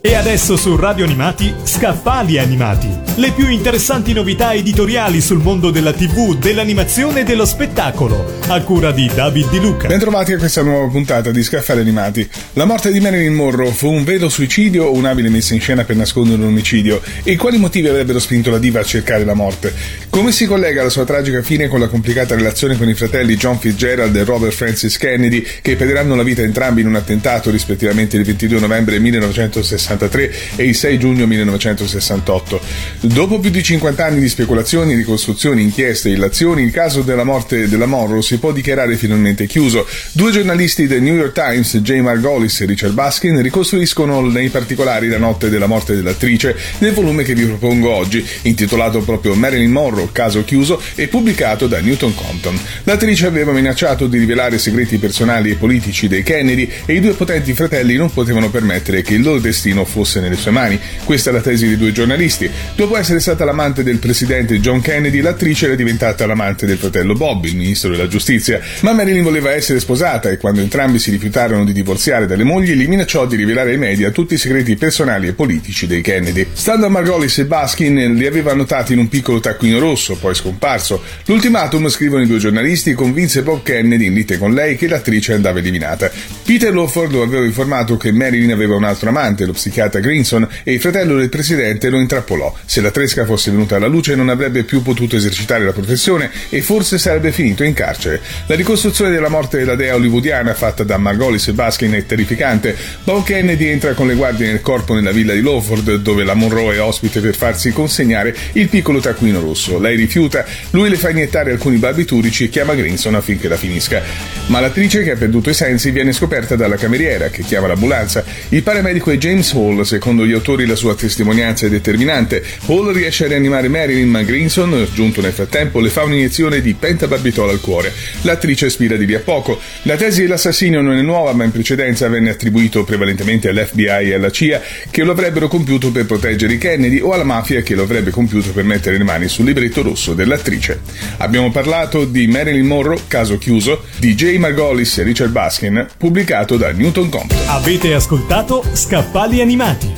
E adesso su Radio Animati, Scaffali Animati. Le più interessanti novità editoriali sul mondo della TV, dell'animazione e dello spettacolo. A cura di David Di Luca. Bentrovati a questa nuova puntata di Scaffali Animati. La morte di Marilyn Monroe fu un vero suicidio o un'abile messa in scena per nascondere un omicidio? E quali motivi avrebbero spinto la diva a cercare la morte? Come si collega la sua tragica fine con la complicata relazione con i fratelli John Fitzgerald e Robert Francis Kennedy, che perderanno la vita entrambi in un attentato rispettivamente il 22 novembre 1963 e il 6 giugno 1968? Dopo più di 50 anni di speculazioni, ricostruzioni, inchieste e illazioni, il caso della morte della Monroe si può dichiarare finalmente chiuso. Due giornalisti del New York Times, Jay Margolis e Richard Baskin, ricostruiscono nei particolari la notte della morte dell'attrice nel volume che vi propongo oggi, intitolato proprio Marilyn Monroe, caso chiuso e pubblicato da Newton Compton. L'attrice aveva minacciato di rivelare segreti personali e politici dei Kennedy e i due potenti fratelli non potevano permettere che il loro destino fosse nelle sue mani. Questa è la tesi dei due giornalisti. Dopo essere stata l'amante del presidente John Kennedy, l'attrice era diventata l'amante del fratello Bob, il ministro della giustizia. Ma Marilyn voleva essere sposata e quando entrambi si rifiutarono di divorziare dalle mogli, li minacciò di rivelare ai media tutti i segreti personali e politici dei Kennedy. Stando a Margolis e Baskin li aveva annotati in un piccolo taccuino rosso, poi scomparso. L'ultimatum, scrivono i due giornalisti, convinse Bob Kennedy in lite con lei che l'attrice andava eliminata. Peter Lawford lo aveva informato che Marilyn aveva un altro amante, lo psichiatra Grinson, e il fratello del presidente lo intrappolò. Se la tresca fosse venuta alla luce non avrebbe più potuto esercitare la professione e forse sarebbe finito in carcere. La ricostruzione della morte della dea hollywoodiana fatta da Margolis e Baskin è terrificante. Bob Kennedy entra con le guardie nel corpo nella villa di Lawford, dove la Monroe è ospite per farsi consegnare il piccolo taccuino rosso. Lei rifiuta, lui le fa iniettare alcuni barbiturici e chiama Grinson affinché la finisca. Ma l'attrice che ha perduto i sensi viene scoperta dalla cameriera che chiama l'ambulanza. Il paramedico è James Hall, secondo gli autori la sua testimonianza è determinante. Hall riesce a rianimare Marilyn, ma Grinson, giunto nel frattempo, le fa un'iniezione di pentabarbitol al cuore. L'attrice spira di lì a poco. La tesi dell'assassinio non è nuova, ma in precedenza venne attribuito prevalentemente all'FBI e alla CIA, che lo avrebbero compiuto per proteggere i Kennedy, o alla mafia che lo avrebbe compiuto per mettere le mani sul libretto rosso dell'attrice. Abbiamo parlato di Marilyn Monroe, caso chiuso, di Jay Margolis e Richard Baskin, pubblicato da Newton Compton. Avete ascoltato Scaffali Animati.